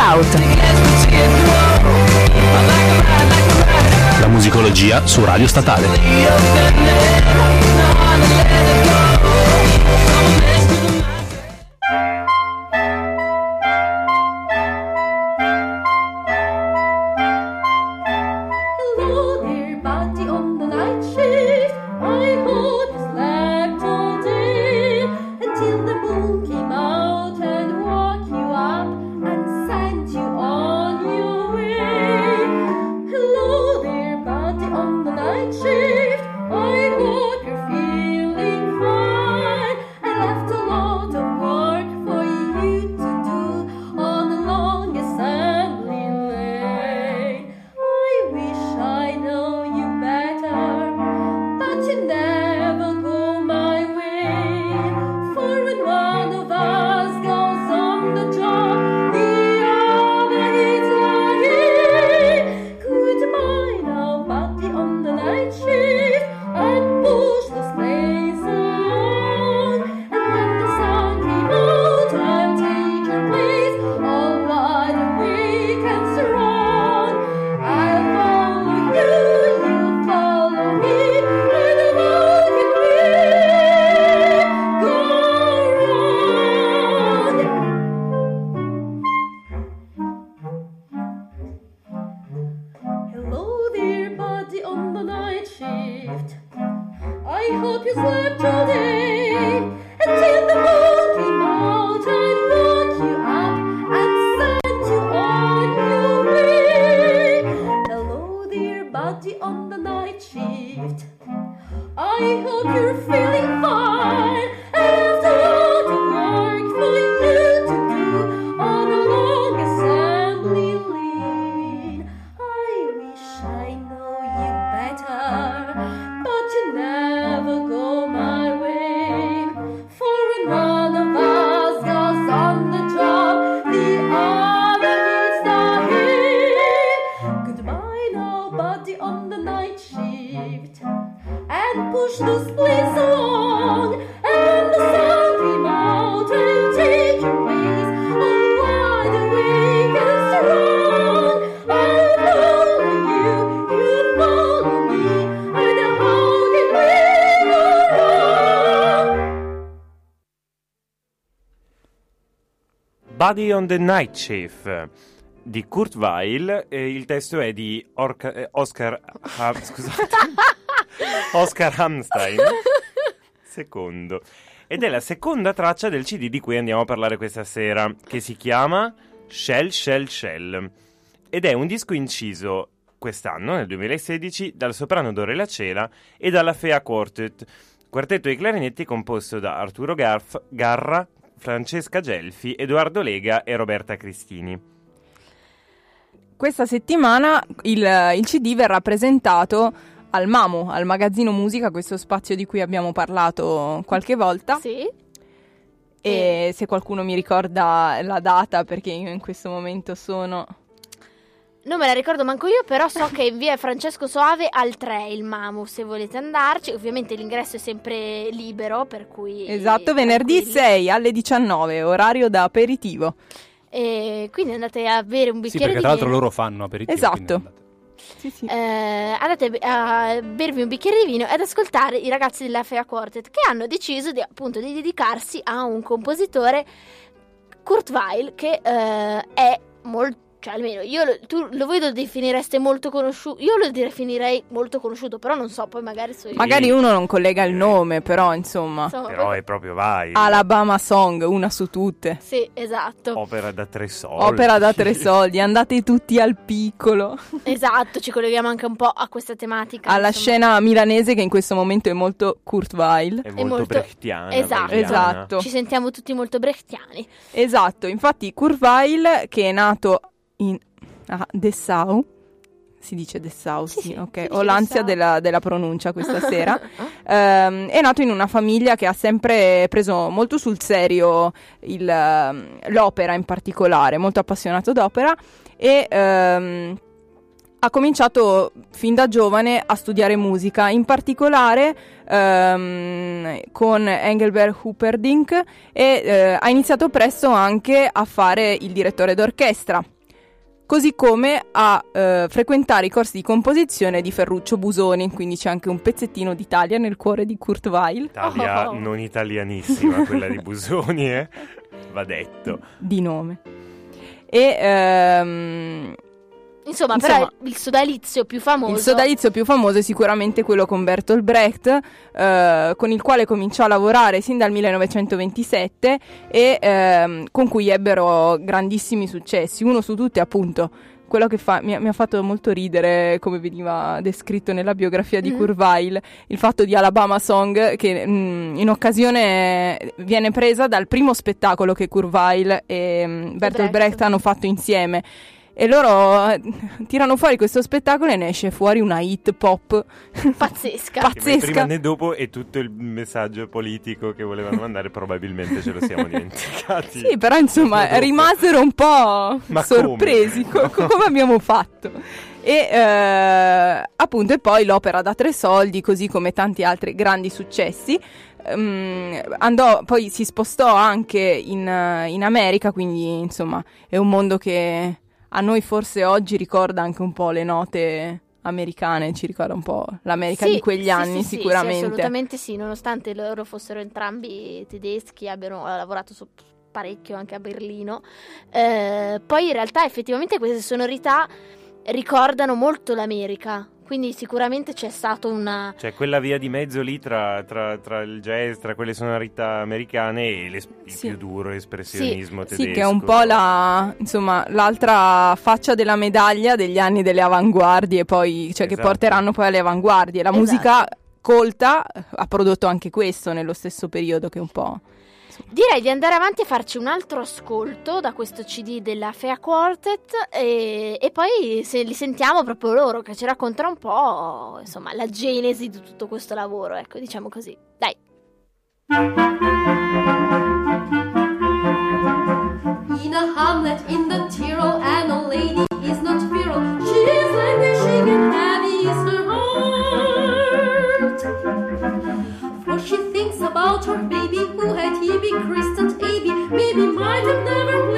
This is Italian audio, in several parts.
Shout. La musicologia su Radio Statale. On the night shift. I Buddy on the Night Shift di Kurt Weill. eh, il testo è di Orca- eh, Oscar. Ha- scusate. Oscar Hamstein. Secondo. Ed è la seconda traccia del CD di cui andiamo a parlare questa sera, che si chiama Shell Shell Shell. Ed è un disco inciso quest'anno, nel 2016, dal soprano Dorella Cela e dalla Fea Quartet, quartetto di clarinetti composto da Arturo Garf- Garra, Francesca Gelfi, Edoardo Lega e Roberta Cristini. Questa settimana il, il CD verrà presentato al Mamo, al magazzino musica, questo spazio di cui abbiamo parlato qualche volta. Sì. E se qualcuno mi ricorda la data, perché io in questo momento sono. Non me la ricordo manco io, però so che in via Francesco Soave al 3 il Mamu, se volete andarci. Ovviamente l'ingresso è sempre libero, per cui... Esatto, venerdì tranquilli. 6 alle 19, orario da aperitivo. E quindi andate a bere un Sì, bicchiere perché di tra l'altro vino. loro fanno aperitivo. Esatto. Sì, sì. Eh, andate a bervi un bicchiere di vino ed ascoltare i ragazzi della Fea Quartet che hanno deciso di, appunto di dedicarsi a un compositore Kurt Weill che eh, è molto cioè almeno io lo, tu lo voi lo definireste molto conosciuto io lo definirei molto conosciuto però non so poi magari so io Magari uno non collega il nome, però insomma. Insomma, Però poi- è proprio vai. Alabama Song, una su tutte. sì esatto Opera da tre soldi. Opera da tre soldi, andate tutti al piccolo. esatto ci colleghiamo anche un po' a questa tematica Alla insomma. scena milanese che in questo momento è molto Kurt Weill. È molto, molto- brechtiana. esatto. Esatto. ci sentiamo tutti molto brechtiani Esatto, infatti Kurt Weill che è nato in ah, Dessau, si dice Dessau, Sì, sì, ok, ho l'ansia della, della pronuncia questa sera. Ehm, è nato in una famiglia che ha sempre preso molto sul serio il, ehm, l'opera in particolare, molto appassionato d'opera e ehm, ha cominciato fin da giovane a studiare musica, in particolare ehm, con Engelbert Humperdinck e eh, ha iniziato presto anche a fare il direttore d'orchestra. Così come a eh, frequentare i corsi di composizione di Ferruccio Busoni, quindi c'è anche un pezzettino d'Italia nel cuore di Kurt Weill. Italia Oh. non italianissima, quella di Busoni, eh? Va detto. di nome. E ehm, Insomma, Insomma, però il sodalizio più famoso. il sodalizio più famoso è sicuramente quello con Bertolt Brecht, eh, con il quale cominciò a lavorare sin dal 1927 e ehm, con cui ebbero grandissimi successi. Uno su tutti, appunto, quello che fa- mi, ha- mi ha fatto molto ridere, come veniva descritto nella biografia di. Kurt Weill, il fatto di Alabama Song, che mm, in occasione viene presa dal primo spettacolo che Weill e mm, Bertolt Brecht. Brecht hanno fatto insieme. E loro eh, tirano fuori questo spettacolo e ne esce fuori una hit pop Pazzesca. Pazz- Che né prima Pazzesca. né dopo e tutto il messaggio politico che volevano mandare probabilmente ce lo siamo dimenticati. Sì, però insomma rimasero un po' Ma sorpresi come? co- come abbiamo fatto. E eh, appunto, e poi l'opera da tre soldi, così come tanti altri grandi successi. ehm, andò, poi si spostò anche in, in America, quindi insomma è un mondo che a noi forse oggi ricorda anche un po' le note americane, ci ricorda un po' l'America Sì, di quegli sì, anni sì, sicuramente. Sì, assolutamente sì, nonostante loro fossero entrambi tedeschi, abbiano lavorato su parecchio anche a Berlino. Eh, poi in realtà effettivamente queste sonorità ricordano molto l'America, quindi sicuramente c'è stato una... Cioè, quella via di mezzo lì tra, tra- tra il jazz, tra quelle sonorità americane e il Sì. più duro espressionismo tedesco. Sì, che è un po' la, insomma, l'altra faccia della medaglia degli anni delle avanguardie, poi, cioè che Esatto. porteranno poi alle avanguardie. La Esatto. musica colta eh, ha prodotto anche questo nello stesso periodo che un po'... Direi di andare avanti e farci un altro ascolto da questo CD della Fea Quartet e, e poi se li sentiamo proprio loro che ci raccontano un po' insomma la genesi di tutto questo lavoro, ecco, diciamo così. Dai. In a hamlet in the Tyrol, and a lady is not feral. She is languishing and heavy is maybe might have never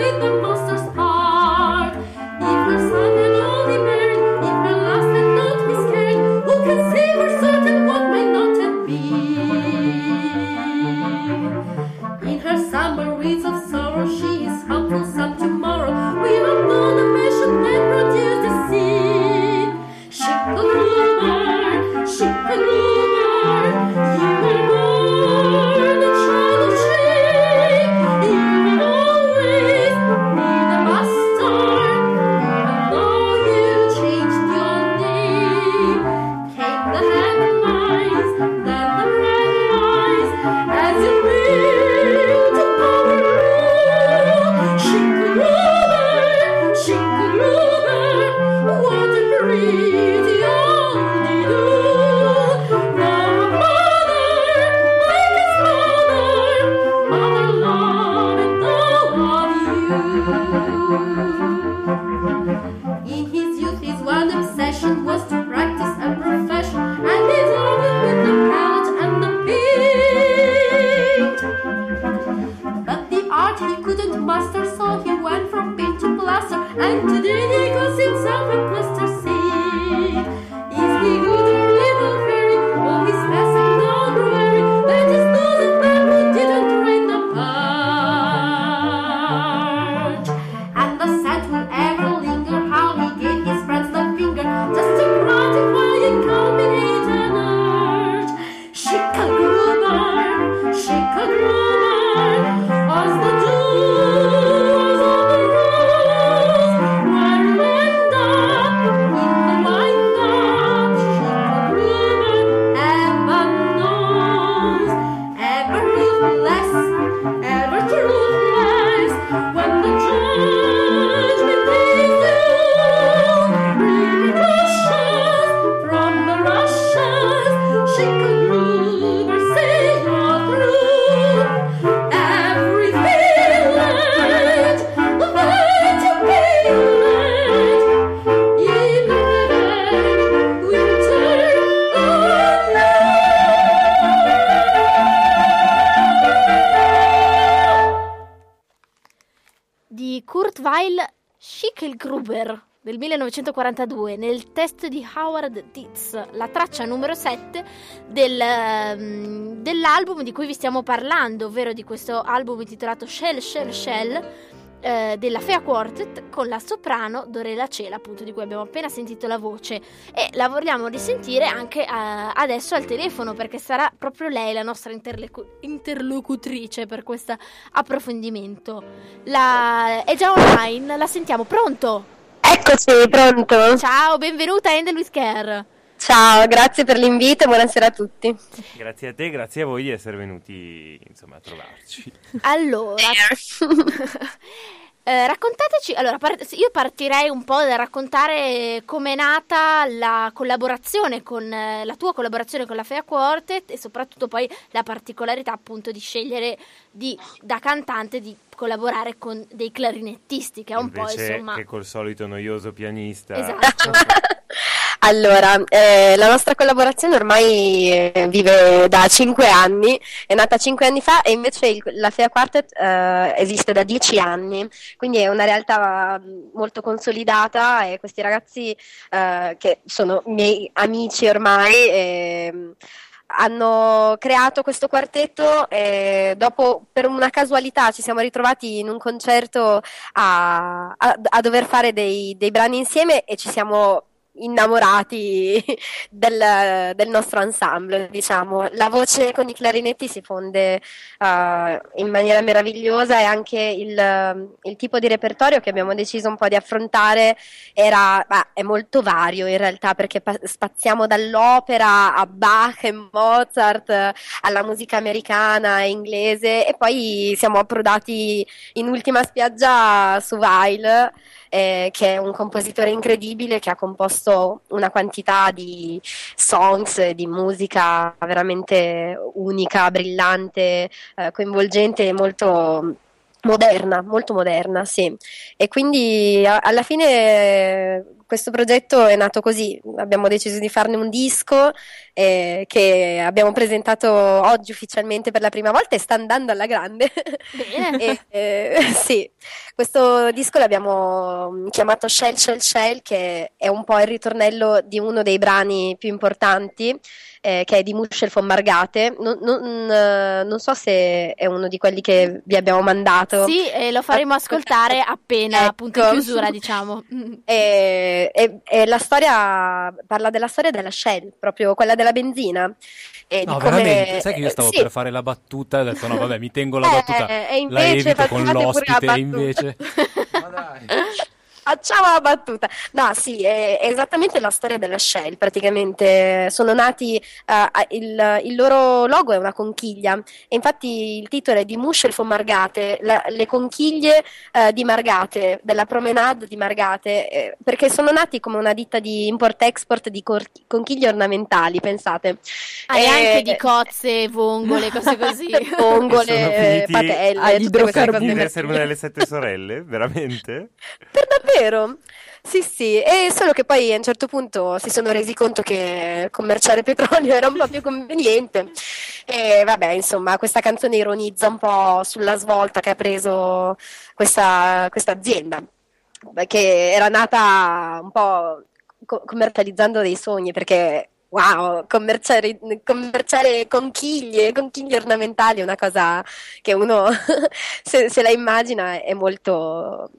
1942 nel testo di Howard Dietz, la traccia numero 7 del, ehm, dell'album di cui vi stiamo parlando, ovvero di questo album intitolato Shell Shell Shell eh, della Fea Quartet con la soprano Dorella Cela, appunto di cui abbiamo appena sentito la voce e la vogliamo risentire anche eh, adesso al telefono perché sarà proprio lei la nostra interlocu- interlocutrice per questo approfondimento. La... È già online, la sentiamo, pronto? Eccoci, pronto? Ciao, benvenuta a Endel with Care. Ciao, grazie per l'invito e buonasera a tutti. Grazie a te, grazie a voi di essere venuti insomma, a trovarci. Allora, eh, raccontateci, allora par- io partirei un po' da raccontare come è nata la collaborazione con eh, la tua collaborazione con la Fea Quartet e soprattutto poi la particolarità appunto di scegliere di, da cantante di collaborare con dei clarinettisti che è un Invece po' insomma che col solito noioso pianista. Esatto. Allora, eh, la nostra collaborazione ormai eh, vive da cinque anni, è nata cinque anni fa e invece il- la Fea Quartet eh, esiste da dieci anni, quindi è una realtà mh, molto consolidata e questi ragazzi eh, che sono miei amici ormai ehm, hanno creato questo quartetto e dopo per una casualità ci siamo ritrovati in un concerto a, a- a dover fare dei, dei brani insieme e ci siamo innamorati del, del nostro ensemble, diciamo. La voce con i clarinetti si fonde eh, in maniera meravigliosa e anche il, il tipo di repertorio che abbiamo deciso un po' di affrontare era, bah, è molto vario in realtà perché pa- spaziamo dall'opera a Bach e Mozart alla musica americana e inglese e poi siamo approdati in ultima spiaggia su Weil eh, che è un compositore incredibile che ha composto una quantità di songs, di musica veramente unica, brillante, eh, coinvolgente e molto moderna, molto moderna, sì. E quindi a- alla fine questo progetto è nato così, abbiamo deciso di farne un disco eh, che abbiamo presentato oggi ufficialmente per la prima volta e sta andando alla grande. Bene. E, eh, sì, questo disco l'abbiamo mm, chiamato Shell Shell Shell, che è un po' il ritornello di uno dei brani più importanti, eh, che è di Muschel von Margate. Non, non, eh, non so se è uno di quelli che vi abbiamo mandato. Sì, e lo faremo ascoltare appena Ecco. appunto in chiusura, diciamo. Mm. E, e- e la storia parla della storia della Shell, proprio quella della benzina. E No, di come- veramente, sai che io stavo sì. per fare la battuta e ho detto no, vabbè, mi tengo la Eh, battuta. e la invece evito con la l'ospite battuta. e invece... Facciamo la battuta. No, sì, è, è esattamente la storia della Shell. Praticamente sono nati, eh, a- il, il loro logo è una conchiglia, e infatti il titolo è di Muschel von Margate, la- le conchiglie eh, di Margate, della promenade di Margate, eh, perché sono nati come una ditta di import-export di cor- conchiglie ornamentali, pensate. Ah, e Eh, anche di cozze, vongole, cose così. Vongole, eh, patelle, agli tutte queste idrocarburi. cose Deve essere una delle sette sorelle, veramente? Per davvero? Sì, sì, e solo che poi a un certo punto si sono resi conto che commerciare petrolio era un po' più conveniente. E vabbè, insomma, questa canzone ironizza un po' sulla svolta che ha preso questa, questa azienda, che era nata un po' co- commercializzando dei sogni, perché wow, commerciare, commerciare conchiglie, conchiglie ornamentali è una cosa che uno, se, se la immagina, è molto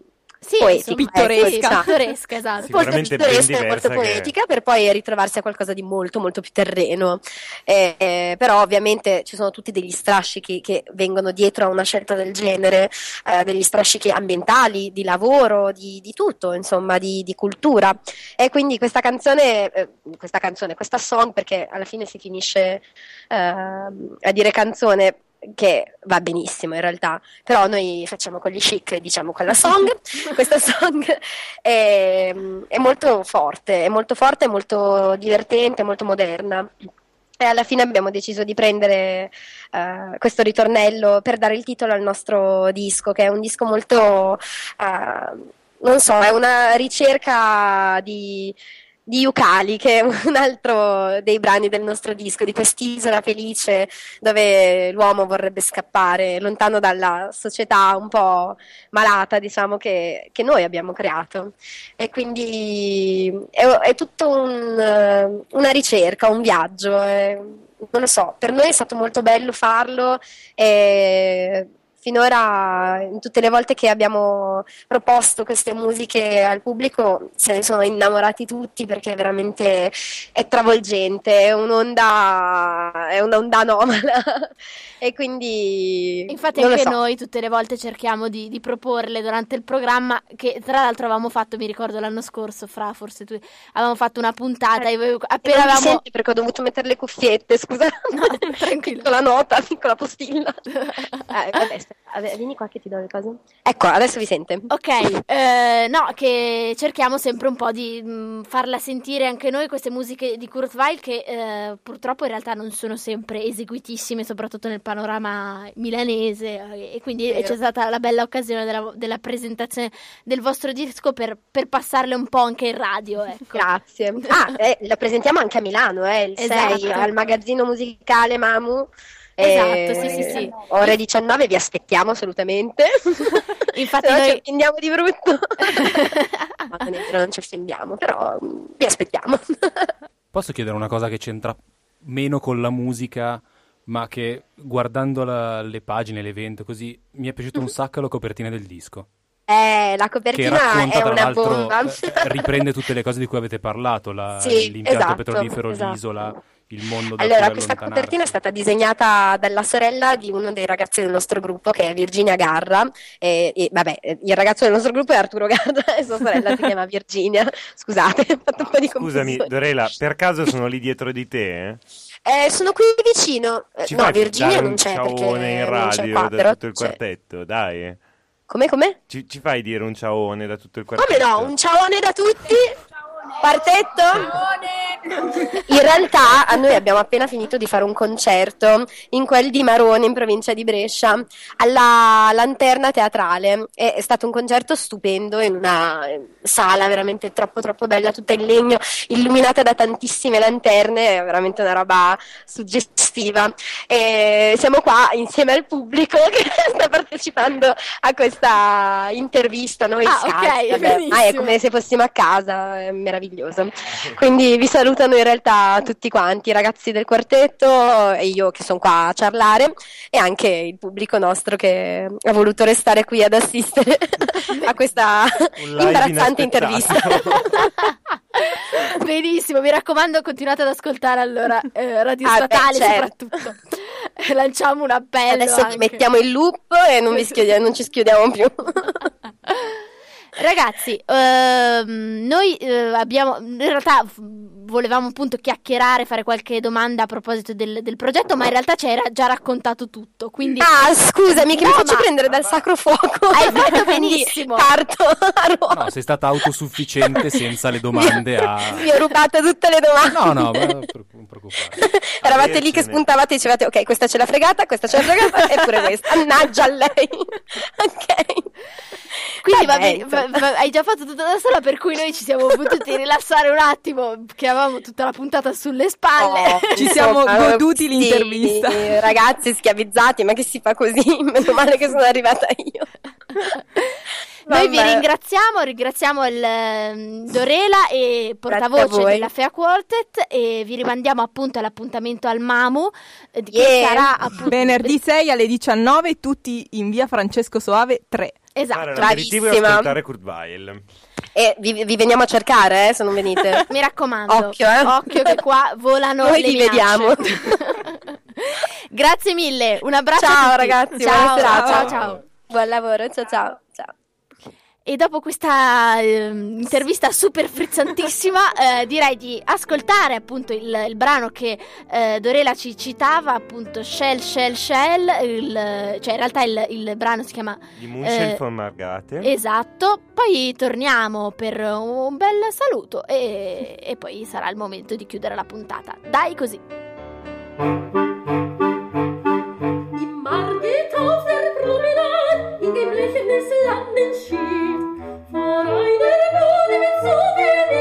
Sì, poetica, pittoresca. sì, pittoresca, esatto. Molto pittoresca e molto diversa che- poetica per poi ritrovarsi a qualcosa di molto molto più terreno Eh, eh, però ovviamente ci sono tutti degli strascichi che vengono dietro a una scelta del genere eh, degli strascichi ambientali, di lavoro, di, di tutto insomma, di, di cultura e quindi questa canzone eh, questa canzone, questa song perché alla fine si finisce ehm, a dire canzone che va benissimo in realtà, però noi facciamo con gli chic diciamo quella song. Questa song è, è molto forte, è molto forte, è molto divertente, molto moderna. E alla fine abbiamo deciso di prendere eh, questo ritornello per dare il titolo al nostro disco, che è un disco molto, eh, non so, è una ricerca di, di Yukali, che è un altro dei brani del nostro disco, di quest'isola felice dove l'uomo vorrebbe scappare, lontano dalla società un po' malata, diciamo, che, che noi abbiamo creato. E quindi è, è tutto un, eh, una ricerca, un viaggio. è- non lo so, per noi è stato molto bello farlo e finora in tutte le volte che abbiamo proposto queste musiche al pubblico se ne sono innamorati tutti perché veramente è travolgente, è un'onda, è un'onda anomala e quindi Infatti anche so. noi tutte le volte cerchiamo di, di proporle durante il programma che tra l'altro avevamo fatto, mi ricordo l'anno scorso, fra forse tu, avevamo fatto una puntata e avevo- E appena avevamo... senti perché ho dovuto mettere le cuffiette, scusa. tranquilla. Piccola nota, piccola postilla. Eh, vabbè, vabbè, vieni qua che ti do le cose. Ecco, adesso vi sente. Ok, eh, no, che cerchiamo sempre un po' di mh, farla sentire anche noi queste musiche di Kurt Weill che eh, purtroppo in realtà non sono sempre eseguitissime, soprattutto nel panorama milanese eh, e quindi Vero. c'è stata la bella occasione della, della presentazione del vostro disco per, per passarle un po' anche in radio, ecco. Grazie. Ah, eh, la presentiamo anche a Milano, eh, il Esatto. 6 al magazzino musicale Mamu. Esatto, Eh, sì, sì, sì. Ore 19 vi aspettiamo assolutamente. Infatti no noi- ci offendiamo di brutto. Non vero, non ci offendiamo, però mm, vi aspettiamo. Posso chiedere una cosa che c'entra meno con la musica, ma che guardando la- le pagine, l'evento, così, mi è piaciuta un sacco la copertina del disco. Eh, la copertina racconta, è tra una bomba. eh, riprende tutte le cose di cui avete parlato, la- Sì, l'impianto esatto, petrolifero, esatto. l'isola, il mondo da Allora, questa copertina è stata disegnata dalla sorella di uno dei ragazzi del nostro gruppo, che è Virginia Garra. E, e, vabbè, il ragazzo del nostro gruppo è Arturo Garra e sua sorella si chiama Virginia. Scusate, ho fatto un po' di Scusami, confusione. Dorela, per caso sono lì dietro di te? eh? Eh, sono qui vicino. Eh, Ci no, Virginia non c'è perché ciaone in radio qua, da tutto il c'è. quartetto, dai. Come, come? Ci, ci fai dire un ciaone da tutto il quartetto? Come no? Un ciaone da tutti? Quartetto? In realtà a noi abbiamo appena finito di fare un concerto in quel di Marone in provincia di Brescia alla Lanterna Teatrale. È, è stato un concerto stupendo in una eh, sala veramente troppo troppo bella, tutta in legno, illuminata da tantissime lanterne, è veramente una roba suggestiva. E siamo qua insieme al pubblico che sta partecipando a questa intervista. Noi Ah, Skype, ok, vabbè, ah, è come se fossimo a casa, è meraviglioso. Quindi vi salutano in realtà tutti quanti, i ragazzi del quartetto e io che sono qua a ciarlare e anche il pubblico nostro che ha voluto restare qui ad assistere a questa imbarazzante intervista. Benissimo, mi raccomando, continuate ad ascoltare allora eh, Radio Ah, beh, Statale certo. soprattutto. Lanciamo un appello. Adesso vi anche. mettiamo in loop e non, vi schiudiamo- non ci schiudiamo più. Ragazzi, ehm, noi eh, abbiamo in realtà volevamo appunto chiacchierare, fare qualche domanda a proposito del, del progetto, ma in realtà ci hai ra- già raccontato tutto. Quindi Ah, scusami, che No, mi faccio ma- prendere dal sacro fuoco. Hai fatto benissimo. Parto a Roma. No, sei stata autosufficiente senza le domande a... Vi ho rubato tutte le domande. No, no, ma non preoccupare. Eravate lì che spuntavate e dicevate ok, questa ce l'ha fregata, questa ce l'ha fregata e pure questa. Mannaggia a lei. ok. Quindi va bene, hai già fatto tutto da sola, per cui noi ci siamo potuti rilassare un attimo, che avevamo tutta la puntata sulle spalle. Oh, Ci siamo goduti sì, l'intervista. Ragazzi schiavizzati, ma che si fa così? Meno male che sono arrivata io. Noi vi Vabbè. ringraziamo, ringraziamo il ehm, Dorela e portavoce della Fea Quartet e vi rimandiamo appunto all'appuntamento al Mamu eh, che Yeah. sarà appunto Venerdì 6 alle 19, tutti in via Francesco Soave 3. Esatto. l'aperitivo e bravissima. ascoltare Kurt Weill. E vi, vi veniamo a cercare, eh, se non venite. Mi raccomando, Occhio, eh. occhio che qua volano Noi le minacce. vediamo. Grazie mille, un abbraccio a Ciao tutti. ragazzi, ciao, buona serata. ciao, ciao. Buon lavoro, ciao ciao. ciao. E dopo questa ehm, intervista super frizzantissima, eh, direi di ascoltare appunto il, il brano che eh, Dorela ci citava, appunto Shell, Shell, Shell, il- cioè in realtà il, il brano si chiama Di Munchel Eh, von Margate. Esatto, poi torniamo per un bel saluto e, e poi sarà il momento di chiudere la puntata. Dai così. Im Mar geht auf der Promenade in geblechenes Landenschiff. I never knew that so very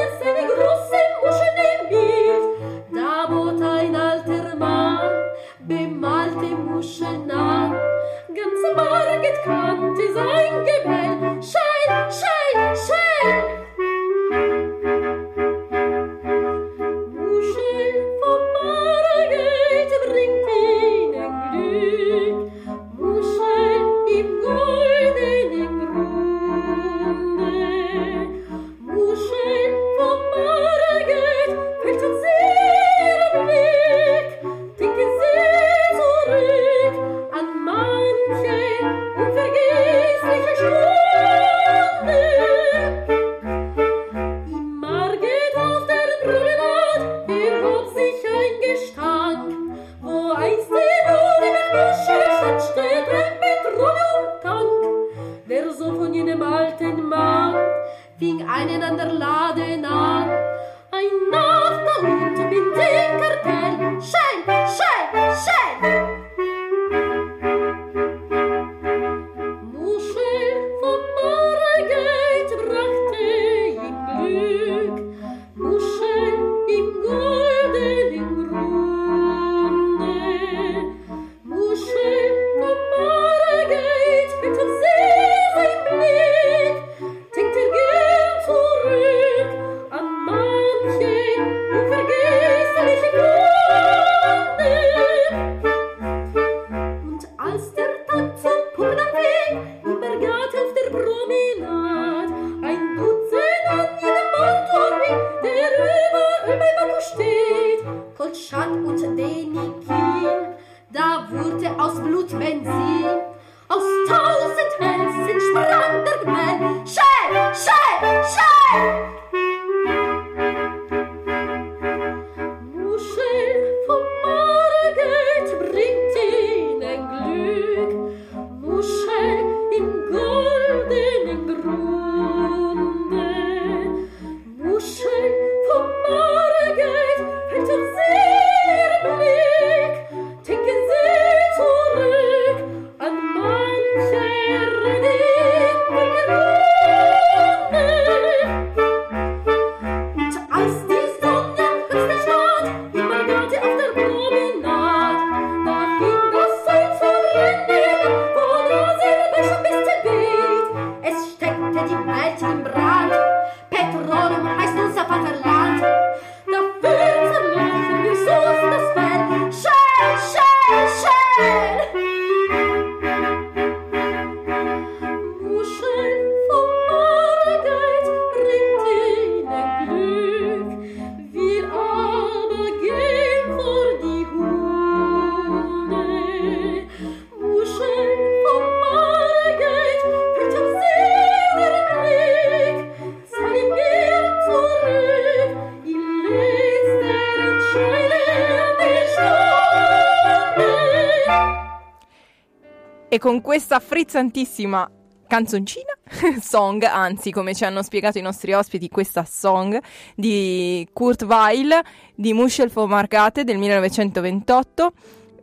E con questa frizzantissima canzoncina, song, anzi come ci hanno spiegato i nostri ospiti, questa song di Kurt Weill di Muschel von Margate del 1928,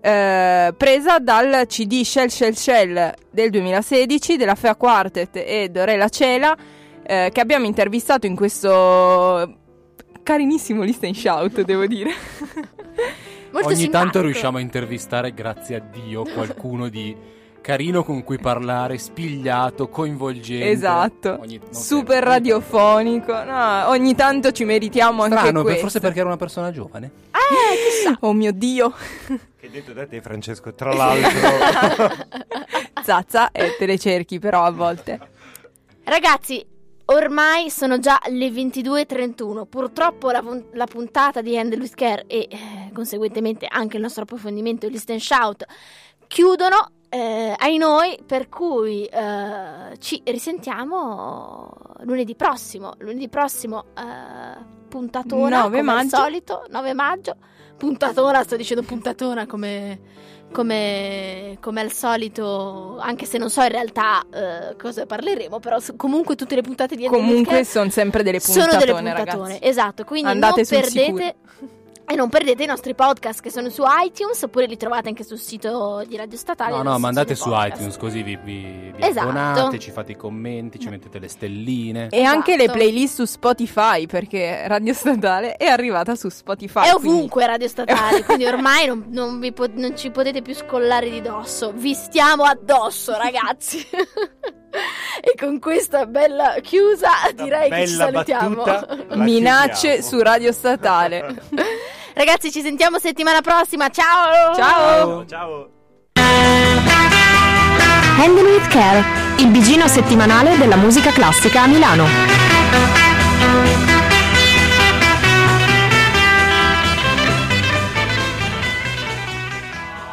eh, presa dal CD Shell Shell Shell del 2016 della Fea Quartet e Dorella Cela, eh, che abbiamo intervistato in questo carinissimo Listen Shout, devo dire. Molto Ogni simpatico. tanto riusciamo a intervistare, grazie a Dio, qualcuno di carino con cui parlare, spigliato, coinvolgente. Esatto, Ogni- super sempre. radiofonico. No, ogni tanto ci meritiamo anche Strano, per- questo. forse perché era una persona giovane. Oh mio Dio, Che detto da te, Francesco, tra l'altro. Zazza, e te le cerchi però a volte. Ragazzi, ormai sono già le 22.31. Purtroppo la, pun- la puntata di Handle with Care e eh, conseguentemente anche il nostro approfondimento di Listen Shout chiudono. eh, ai noi, per cui eh, ci risentiamo lunedì prossimo. Lunedì prossimo, eh, puntatona 9 come maggio. al solito, 9 maggio. Puntatona, sto dicendo puntatona come, come, come al solito, anche se non so in realtà eh, cosa parleremo, però comunque tutte le puntate di Comunque sono sempre delle sono puntatone, delle puntatone, ragazzi. esatto. Quindi Andate non perdete. E non perdete i nostri podcast che sono su iTunes oppure li trovate anche sul sito di Radio Statale. No, no, ma andate su podcast. iTunes così vi, vi, vi Esatto. abbonate, ci fate i commenti, ci mettete le stelline. E anche le Esatto. playlist su Spotify, perché Radio Statale è arrivata su Spotify. È quindi- ovunque Radio Statale, quindi ormai non, non vi po- non ci potete più scollare di dosso. Vi stiamo addosso, ragazzi. e con questa bella chiusa direi che ci bella salutiamo. battuta. Minacce chiudiamo. su Radio Statale. Ragazzi, ci sentiamo settimana prossima. Ciao! Ciao! Ciao. Handle with Care, il bigino settimanale della musica classica a Milano.